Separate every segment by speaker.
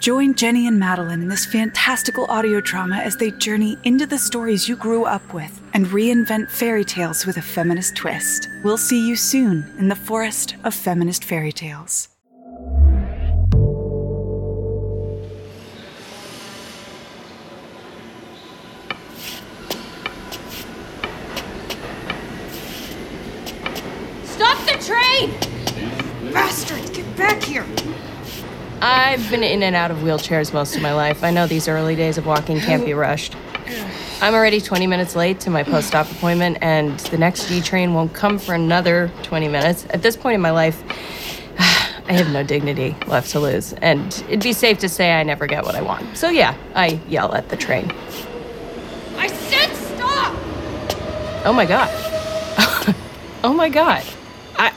Speaker 1: Join Jenny and Madeline in this fantastical audio drama as they journey into the stories you grew up with and reinvent fairy tales with a feminist twist. We'll see you soon in the forest of feminist fairy tales.
Speaker 2: Stop the train!
Speaker 3: Bastard, get back here!
Speaker 2: I've been in and out of wheelchairs most of my life. I know these early days of walking can't be rushed. I'm already 20 minutes late to my post op appointment, and the next G train won't come for another 20 minutes. At this point in my life, I have no dignity left to lose, and it'd be safe to say I never get what I want. So, yeah, I yell at the train.
Speaker 3: I said stop!
Speaker 2: Oh my god. oh my god. I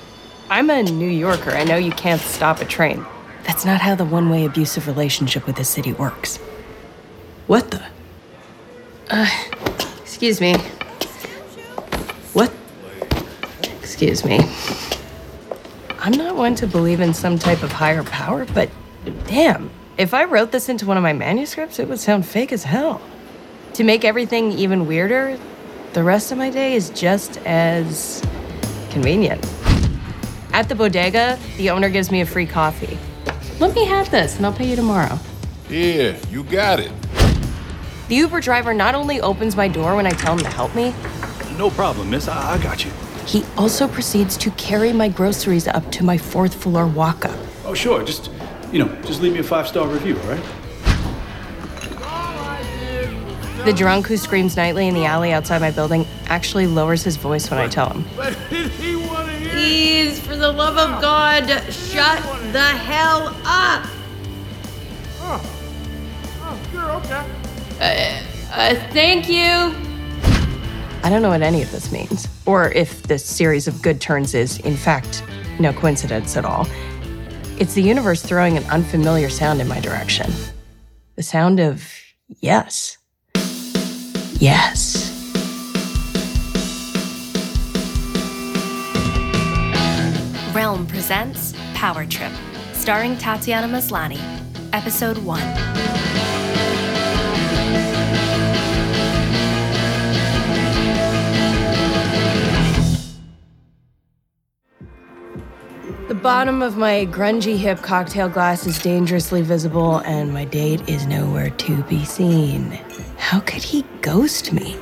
Speaker 2: I'm a New Yorker. I know you can't stop a train. That's not how the one-way abusive relationship with the city works. What the? Uh, excuse me. What? Excuse me. I'm not one to believe in some type of higher power, but damn, if I wrote this into one of my manuscripts, it would sound fake as hell. To make everything even weirder, the rest of my day is just as convenient. At the bodega, the owner gives me a free coffee. Let me have this and I'll pay you tomorrow.
Speaker 4: Yeah, you got it.
Speaker 2: The Uber driver not only opens my door when I tell him to help me,
Speaker 5: No problem, miss. I, I got you.
Speaker 2: he also proceeds to carry my groceries up to my fourth floor walk up.
Speaker 5: Oh, sure. Just, you know, just leave me a five star review, all right?
Speaker 2: The drunk who screams nightly in the alley outside my building actually lowers his voice when I tell him.
Speaker 3: Please, for the love of God, shut the hell up! Oh. Oh, sure, okay.
Speaker 2: Uh, thank you. I don't know what any of this means, or if this series of good turns is, in fact, no coincidence at all. It's the universe throwing an unfamiliar sound in my direction. The sound of yes. Yes.
Speaker 6: Realm presents Power Trip, starring Tatiana Maslany. Episode 1.
Speaker 2: The bottom of my grungy hip cocktail glass is dangerously visible, and my date is nowhere to be seen. How could he ghost me?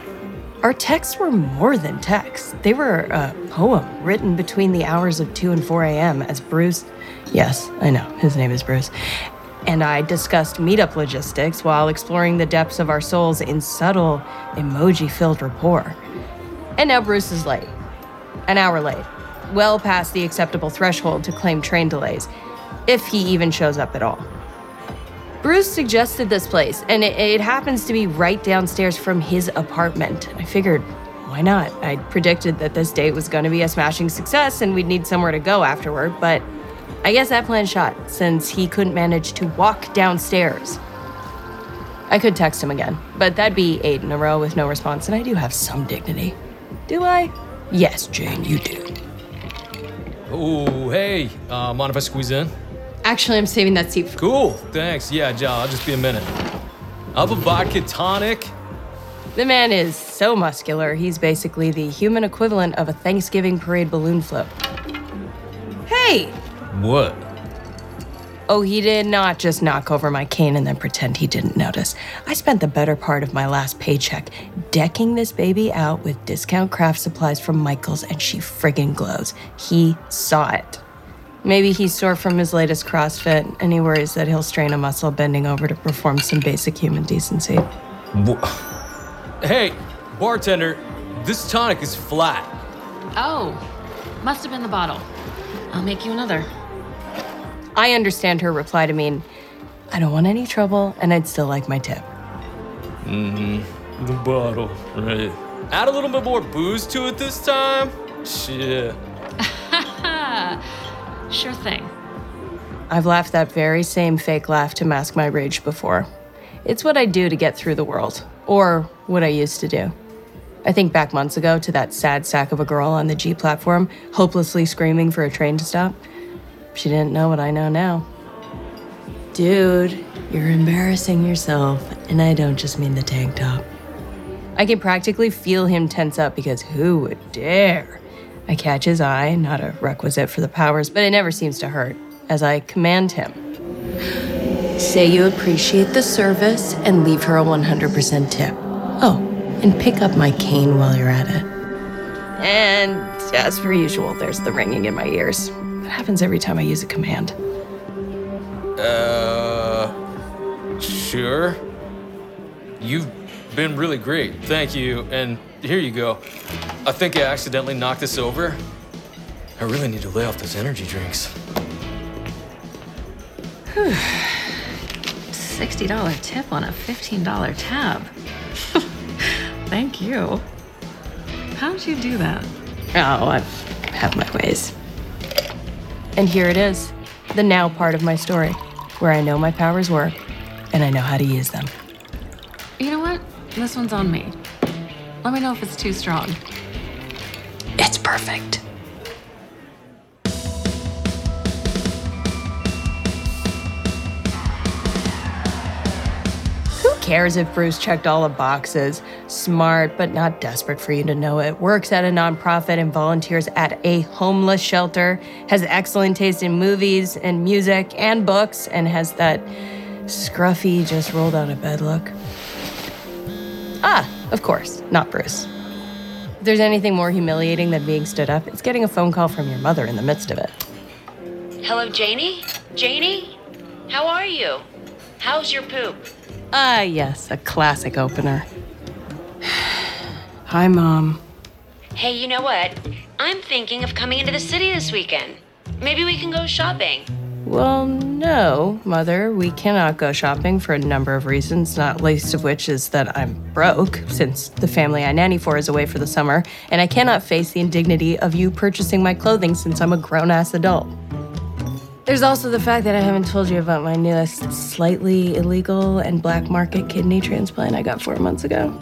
Speaker 2: Our texts were more than texts. They were a poem written between the hours of 2 and 4 a.m. as Bruce, yes, I know, his name is Bruce, and I discussed meetup logistics while exploring the depths of our souls in subtle, emoji filled rapport. And now Bruce is late. An hour late. Well past the acceptable threshold to claim train delays, if he even shows up at all. Bruce suggested this place, and it, it happens to be right downstairs from his apartment. I figured, why not? I predicted that this date was going to be a smashing success and we'd need somewhere to go afterward, but I guess that plan shot since he couldn't manage to walk downstairs. I could text him again, but that'd be eight in a row with no response, and I do have some dignity. Do I? Yes, Jane, you do.
Speaker 7: Oh, hey. Uh, mind if I squeeze in?
Speaker 2: Actually, I'm saving that seat for.
Speaker 7: Cool. Thanks. Yeah, John, I'll just be a minute. I'll have a vodka tonic.
Speaker 2: The man is so muscular, he's basically the human equivalent of a Thanksgiving parade balloon float. Hey!
Speaker 7: What?
Speaker 2: Oh, he did not just knock over my cane and then pretend he didn't notice. I spent the better part of my last paycheck decking this baby out with discount craft supplies from Michaels, and she friggin' glows. He saw it. Maybe he's sore from his latest CrossFit, and he worries that he'll strain a muscle bending over to perform some basic human decency.
Speaker 7: Wha- Hey, bartender, this tonic is flat.
Speaker 3: Oh, must have been the bottle. I'll make you another.
Speaker 2: I understand her reply to mean, I don't want any trouble, and I'd still like my tip. Mhm.
Speaker 7: The bottle, right. Add a little bit more booze to it this time. Shit.
Speaker 3: Sure thing.
Speaker 2: I've laughed that very same fake laugh to mask my rage before. It's what I do to get through the world, or what I used to do. I think back months ago to that sad sack of a girl on the G platform, hopelessly screaming for a train to stop. She didn't know what I know now. Dude, you're embarrassing yourself, and I don't just mean the tank top. I can practically feel him tense up because who would dare? I catch his eye, not a requisite for the powers, but it never seems to hurt, as I command him. Say you appreciate the service and leave her a 100% tip. Oh, and pick up my cane while you're at it. And as per usual, there's the ringing in my ears. It happens every time I use a command.
Speaker 7: Uh, sure. You've been really great. Thank you. And here you go. I think I accidentally knocked this over. I really need to lay off those energy drinks.
Speaker 3: $60 tip on a $15 tab. Thank you. How'd you do that?
Speaker 2: Oh, I have my ways. And here it is the now part of my story, where I know my powers work and I know how to use them.
Speaker 3: You know what? This one's on me. Let me know if it's too strong.
Speaker 2: It's perfect. Who cares if Bruce checked all the boxes? Smart, but not desperate for you to know it. Works at a nonprofit and volunteers at a homeless shelter. Has excellent taste in movies and music and books, and has that scruffy, just rolled out of bed look. Ah, of course, not Bruce. If there's anything more humiliating than being stood up, it's getting a phone call from your mother in the midst of it.
Speaker 8: Hello, Janie? Janie? How are you? How's your poop?
Speaker 2: Ah, yes, a classic opener. Hi, Mom.
Speaker 8: Hey, you know what? I'm thinking of coming into the city this weekend. Maybe we can go shopping.
Speaker 2: Well, no, Mother, we cannot go shopping for a number of reasons, not least of which is that I'm broke, since the family I nanny for is away for the summer, and I cannot face the indignity of you purchasing my clothing since I'm a grown ass adult. There's also the fact that I haven't told you about my newest slightly illegal and black market kidney transplant I got four months ago.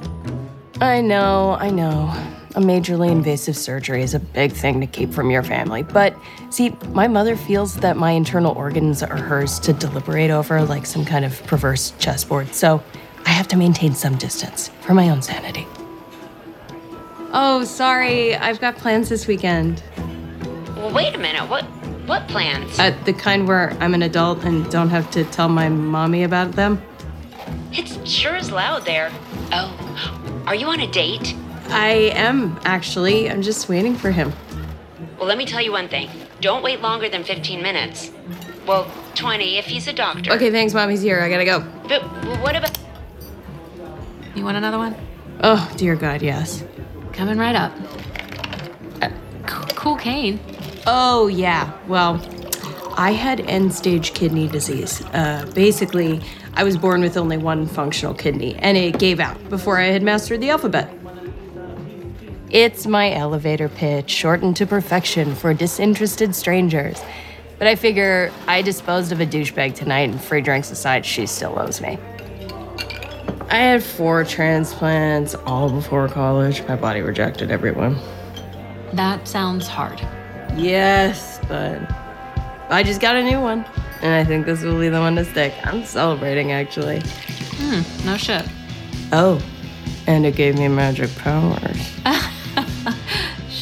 Speaker 2: I know, I know. A majorly invasive surgery is a big thing to keep from your family. But see, my mother feels that my internal organs are hers to deliberate over like some kind of perverse chessboard. So I have to maintain some distance for my own sanity. Oh, sorry. I've got plans this weekend.
Speaker 8: Well, wait a minute. What what plans?
Speaker 2: Uh, the kind where I'm an adult and don't have to tell my mommy about them.
Speaker 8: It's sure as loud there. Oh, are you on a date?
Speaker 2: I am, actually. I'm just waiting for him.
Speaker 8: Well, let me tell you one thing. Don't wait longer than 15 minutes. Well, 20 if he's a doctor.
Speaker 2: Okay, thanks, Mommy's here. I gotta go.
Speaker 8: But what about.
Speaker 3: You want another one?
Speaker 2: Oh, dear God, yes.
Speaker 3: Coming right up. Uh, cool cane.
Speaker 2: Oh, yeah. Well, I had end stage kidney disease. Uh, basically, I was born with only one functional kidney, and it gave out before I had mastered the alphabet. It's my elevator pitch, shortened to perfection for disinterested strangers. But I figure I disposed of a douchebag tonight, and free drinks aside, she still owes me. I had four transplants, all before college. My body rejected everyone.
Speaker 3: That sounds hard.
Speaker 2: Yes, but I just got a new one. And I think this will be the one to stick. I'm celebrating, actually.
Speaker 3: Hmm, no shit.
Speaker 2: Oh, and it gave me magic powers.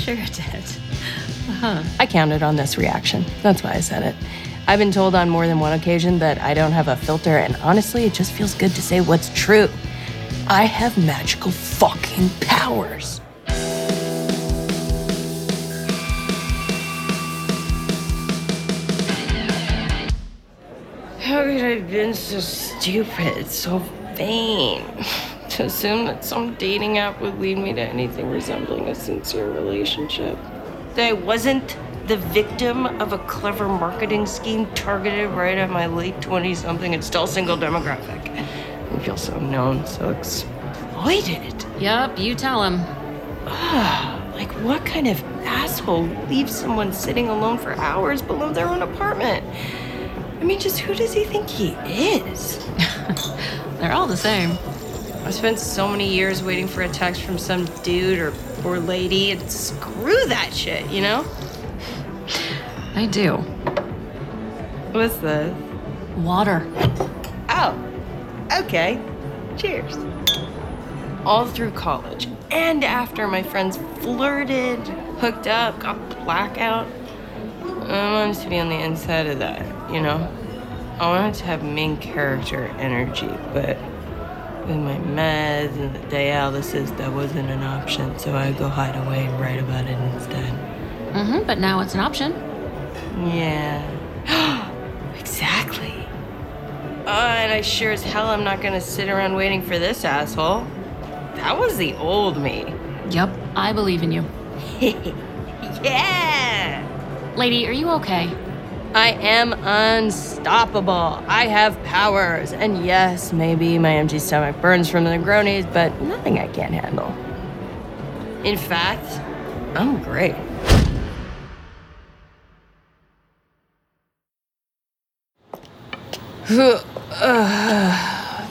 Speaker 3: Sure it did. Uh-huh.
Speaker 2: I counted on this reaction. That's why I said it. I've been told on more than one occasion that I don't have a filter, and honestly, it just feels good to say what's true. I have magical fucking powers. How could I have been so stupid, so vain? To assume that some dating app would lead me to anything resembling a sincere relationship. That I wasn't the victim of a clever marketing scheme targeted right at my late 20 something and still single demographic. I feel so known, so exploited.
Speaker 3: Yup, you tell him.
Speaker 2: Like, what kind of asshole leaves someone sitting alone for hours below their own apartment? I mean, just who does he think he is?
Speaker 3: They're all the same.
Speaker 2: I spent so many years waiting for a text from some dude or, or lady, and screw that shit, you know?
Speaker 3: I do.
Speaker 2: What's this?
Speaker 3: Water.
Speaker 2: Oh, okay. Cheers. All through college and after my friends flirted, hooked up, got blackout, I wanted to be on the inside of that, you know? I wanted to have main character energy, but with my meds and the dialysis, that wasn't an option, so I go hide away and write about it instead.
Speaker 3: Mm-hmm, but now it's an option.
Speaker 2: Yeah. exactly. Uh, and I sure as hell I'm not gonna sit around waiting for this asshole. That was the old me.
Speaker 3: Yup, I believe in you.
Speaker 2: Yeah!
Speaker 3: Lady, are you okay?
Speaker 2: I am unstoppable. I have powers. And yes, maybe my empty stomach burns from the Negronis, but nothing I can't handle. In fact, I'm great.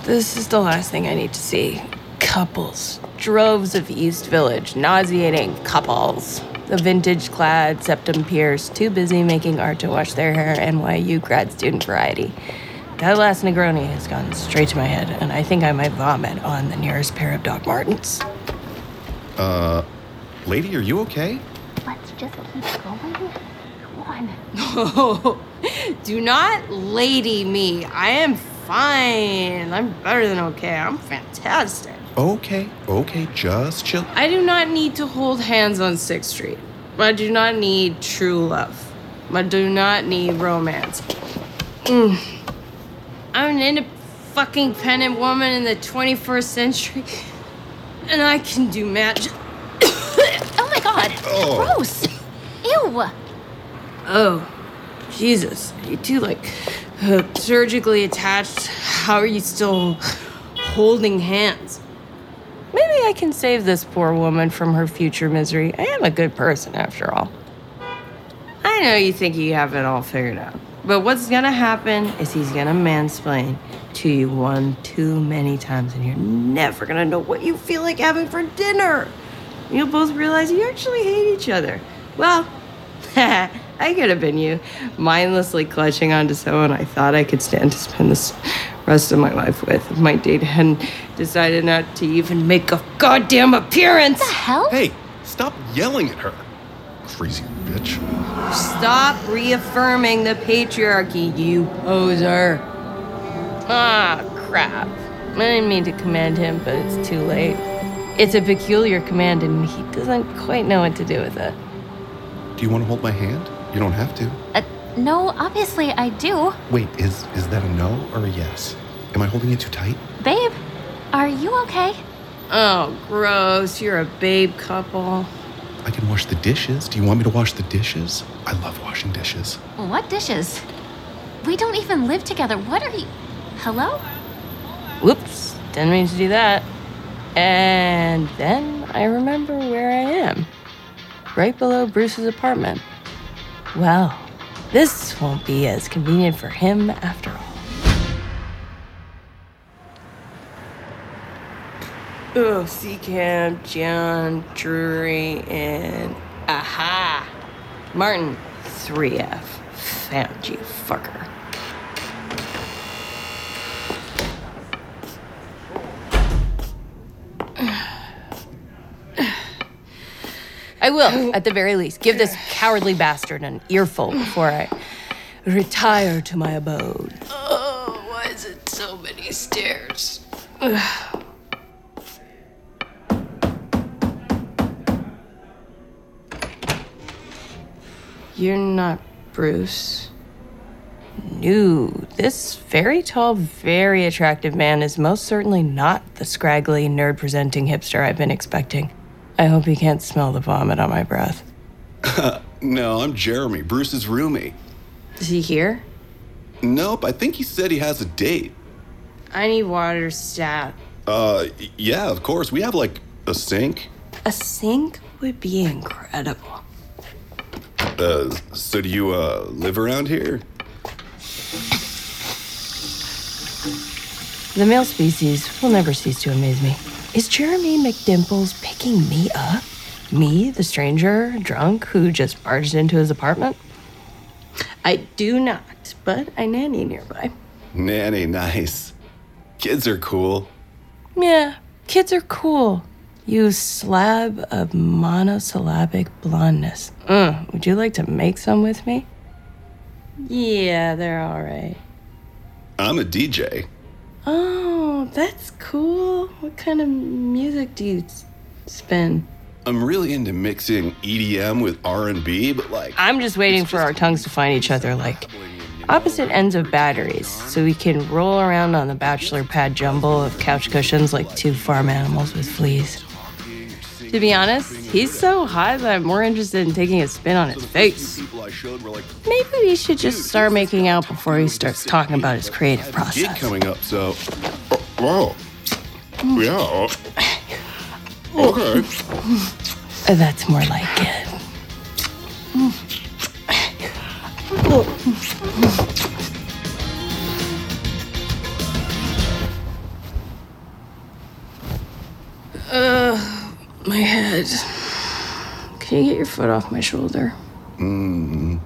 Speaker 2: This is the last thing I need to see. Couples. Droves of East Village. Nauseating couples. The vintage clad, septum pierced, too busy making art to wash their hair, NYU grad student variety. That last Negroni has gone straight to my head, and I think I might vomit on the nearest pair of Doc Martens.
Speaker 9: Uh, lady, are you okay?
Speaker 10: Let's just keep going. Come on.
Speaker 2: Oh, do not lady me. I am fine. I'm better than okay. I'm fantastic.
Speaker 9: Okay, okay, just chill.
Speaker 2: I do not need to hold hands on Sixth Street. I do not need true love. I do not need romance. Mm. I'm an independent fucking pendant woman in the 21st century, and I can do magic.
Speaker 10: Oh my god.
Speaker 9: Oh.
Speaker 10: Gross. Ew.
Speaker 2: Oh, Jesus. You two, like, uh, surgically attached. How are you still holding hands? I can save this poor woman from her future misery. I am a good person, after all. I know you think you have it all figured out. But what's gonna happen is he's gonna mansplain to you one too many times, and you're never gonna know what you feel like having for dinner. You'll both realize you actually hate each other. Well, I could have been you, mindlessly clutching onto someone I thought I could stand to spend the rest of my life with my date hadn't decided not to even make a goddamn appearance.
Speaker 10: What The hell?
Speaker 9: Hey, stop yelling at her. Crazy bitch.
Speaker 2: Stop reaffirming the patriarchy, you poser. Ah, crap. I didn't mean to command him, but it's too late. It's a peculiar command, and he doesn't quite know what to do with it.
Speaker 9: Do you want to hold my hand? You don't have to.
Speaker 10: Uh, no, obviously I do.
Speaker 9: Wait, is is that a no or a yes? Am I holding it too tight?
Speaker 10: Babe, are you okay?
Speaker 2: Oh, gross. You're a babe couple.
Speaker 9: I can wash the dishes. Do you want me to wash the dishes? I love washing dishes.
Speaker 10: What dishes? We don't even live together. What are you. Hello?
Speaker 2: Whoops. Didn't mean to do that. And then I remember where I am right below Bruce's apartment. Well, this won't be as convenient for him after all. Oh, Seacamp, John, Drury, and aha! Martin, 3F. Found you, fucker. I will, at the very least, give this cowardly bastard an earful before I retire to my abode.
Speaker 11: Oh, why is it so many stairs?
Speaker 2: You're not Bruce. No, this very tall, very attractive man is most certainly not the scraggly, nerd presenting hipster I've been expecting. I hope he can't smell the vomit on my breath.
Speaker 9: no, I'm Jeremy, Bruce's roomie.
Speaker 2: Is he here?
Speaker 9: Nope, I think he said he has a date.
Speaker 2: I need water stat.
Speaker 9: Uh, yeah, of course. We have like a sink.
Speaker 2: A sink would be incredible.
Speaker 9: Uh, so do you, uh, live around here?
Speaker 2: The male species will never cease to amaze me. Is Jeremy McDimples picking me up? Me, the stranger, drunk, who just barged into his apartment? I do not, but I nanny nearby.
Speaker 9: Nanny, nice. Kids are cool.
Speaker 2: Yeah, kids are cool. You slab of monosyllabic blondness. Mm, would you like to make some with me? Yeah, they're all right.
Speaker 9: I'm a DJ.
Speaker 2: Oh, that's cool. What kind of music do you spin?
Speaker 9: I'm really into mixing EDM with R&B, but like
Speaker 2: I'm just waiting for our tongues to find each other like opposite ends of batteries so we can roll around on the bachelor pad jumble of couch cushions like two farm animals with fleas. To be honest, he's so hot that I'm more interested in taking a spin on his face. Maybe we should just start making out before he starts talking about his creative process.
Speaker 9: coming up, so oh, yeah. Okay.
Speaker 2: That's more like it. Your foot off my shoulder?
Speaker 9: Mm.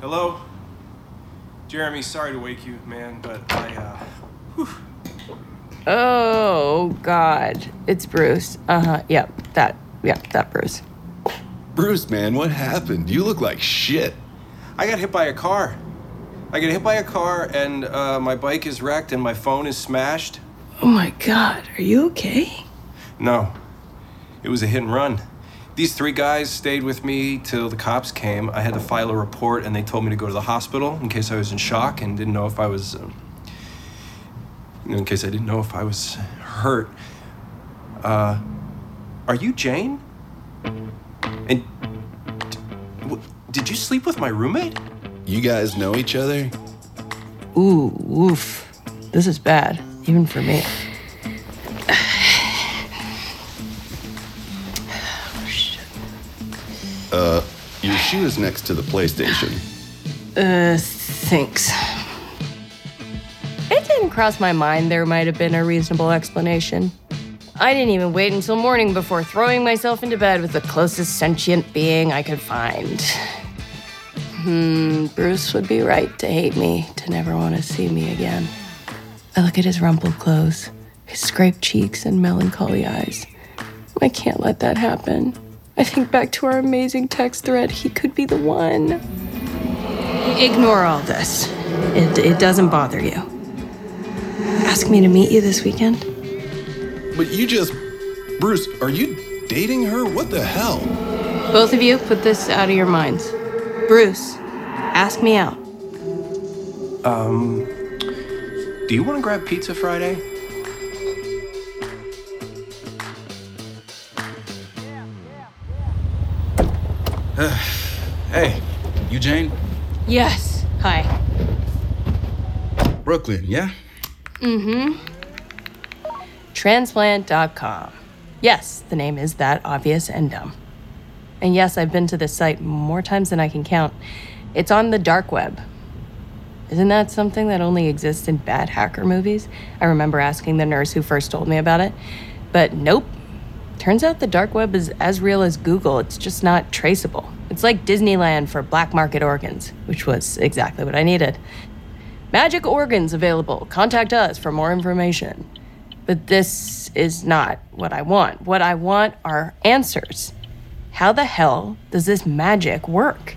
Speaker 12: Hello? Jeremy, sorry to wake you, man, but I, uh.
Speaker 2: Oh God, it's Bruce. Uh huh. Yep, that. Yep, that Bruce.
Speaker 9: Bruce, man, what happened? You look like shit.
Speaker 12: I got hit by a car. I got hit by a car, and uh, my bike is wrecked, and my phone is smashed.
Speaker 2: Oh my God, are you okay?
Speaker 12: No, it was a hit and run. These three guys stayed with me till the cops came. I had to file a report, and they told me to go to the hospital in case I was in shock and didn't know if I was. Um, in case I didn't know if I was hurt. Uh, are you Jane? And d- w- did you sleep with my roommate?
Speaker 9: You guys know each other?
Speaker 2: Ooh, oof. This is bad, even for me.
Speaker 9: Uh, your shoe is next to the PlayStation.
Speaker 2: Uh, thanks. It didn't cross my mind there might have been a reasonable explanation. I didn't even wait until morning before throwing myself into bed with the closest sentient being I could find. Hmm, Bruce would be right to hate me, to never want to see me again. I look at his rumpled clothes, his scraped cheeks, and melancholy eyes. I can't let that happen. I think back to our amazing text thread. He could be the one. Ignore all this. It, it doesn't bother you. Ask me to meet you this weekend?
Speaker 9: But you just. Bruce, are you dating her? What the hell?
Speaker 2: Both of you, put this out of your minds. Bruce, ask me out.
Speaker 12: Um, do you want to grab pizza Friday?
Speaker 5: Hey, you Jane?
Speaker 2: Yes. Hi.
Speaker 5: Brooklyn, yeah?
Speaker 2: Mm hmm. Transplant.com. Yes, the name is that obvious and dumb. And yes, I've been to this site more times than I can count. It's on the dark web. Isn't that something that only exists in bad hacker movies? I remember asking the nurse who first told me about it. But nope. Turns out the dark web is as real as Google, it's just not traceable. It's like Disneyland for black market organs, which was exactly what I needed. Magic organs available. Contact us for more information. But this is not what I want. What I want are answers. How the hell does this magic work?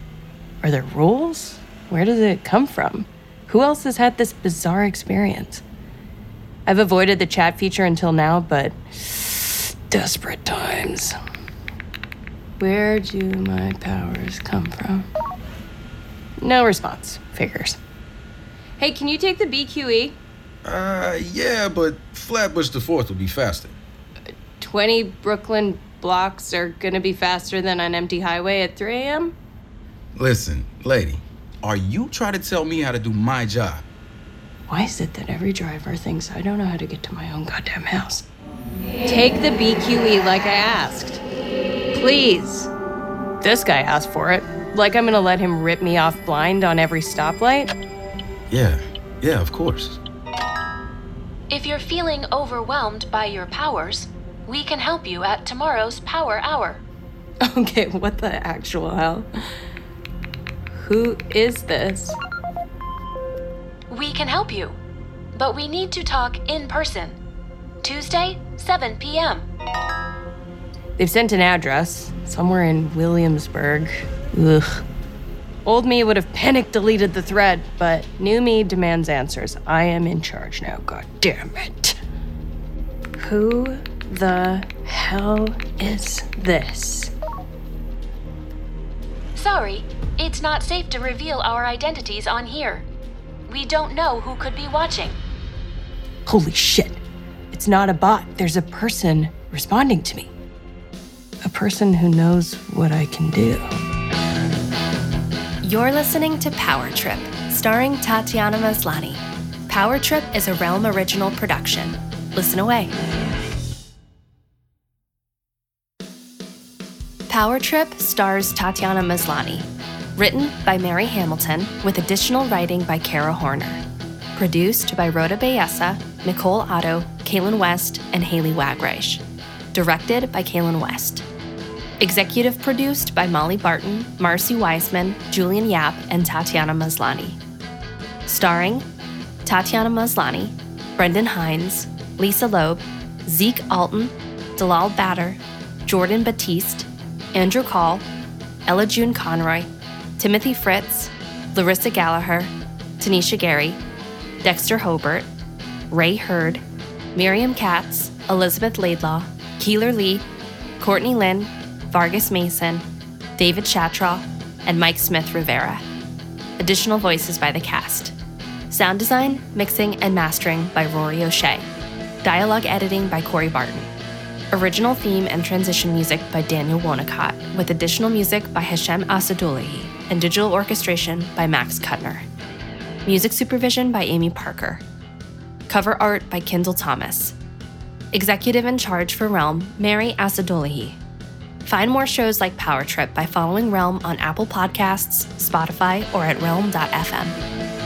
Speaker 2: Are there rules? Where does it come from? Who else has had this bizarre experience? I've avoided the chat feature until now, but desperate times. Where do my powers come from? No response. Figures. Hey, can you take the BQE?
Speaker 13: Uh, yeah, but Flatbush to 4th will be faster.
Speaker 2: 20 Brooklyn blocks are gonna be faster than an empty highway at 3 a.m.?
Speaker 13: Listen, lady, are you trying to tell me how to do my job?
Speaker 2: Why is it that every driver thinks I don't know how to get to my own goddamn house? Take the BQE like I asked. Please. This guy asked for it. Like I'm gonna let him rip me off blind on every stoplight?
Speaker 13: Yeah, yeah, of course.
Speaker 10: If you're feeling overwhelmed by your powers, we can help you at tomorrow's Power Hour.
Speaker 2: Okay, what the actual hell? Who is this?
Speaker 10: We can help you, but we need to talk in person. Tuesday, 7 p.m.
Speaker 2: They've sent an address somewhere in Williamsburg. Ugh. Old me would have panic deleted the thread, but new me demands answers. I am in charge now, god damn it. Who the hell is this?
Speaker 10: Sorry, it's not safe to reveal our identities on here. We don't know who could be watching.
Speaker 2: Holy shit. It's not a bot. There's a person responding to me. A person who knows what I can do.
Speaker 6: You're listening to Power Trip, starring Tatiana Maslany. Power Trip is a Realm original production. Listen away. Power Trip stars Tatiana Maslany. Written by Mary Hamilton, with additional writing by Kara Horner. Produced by Rhoda Bayessa, Nicole Otto, Caitlin West, and Haley Wagreich. Directed by Kaylin West. Executive produced by Molly Barton, Marcy Weisman, Julian Yap, and Tatiana Maslany. Starring Tatiana Maslany, Brendan Hines, Lisa Loeb, Zeke Alton, Dalal Batter, Jordan Batiste, Andrew Call, Ella June Conroy, Timothy Fritz, Larissa Gallagher, Tanisha Gary, Dexter Hobart, Ray Hurd, Miriam Katz, Elizabeth Laidlaw, Keeler Lee, Courtney Lynn, Vargas Mason, David Shatraw, and Mike Smith Rivera. Additional voices by the cast. Sound design, mixing, and mastering by Rory O'Shea. Dialogue editing by Corey Barton. Original theme and transition music by Daniel Wonacott, with additional music by Hashem Asadullahi and digital orchestration by Max Kuttner. Music supervision by Amy Parker. Cover art by Kendall Thomas. Executive in charge for Realm, Mary Asadullahi. Find more shows like Power Trip by following Realm on Apple Podcasts, Spotify, or at realm.fm.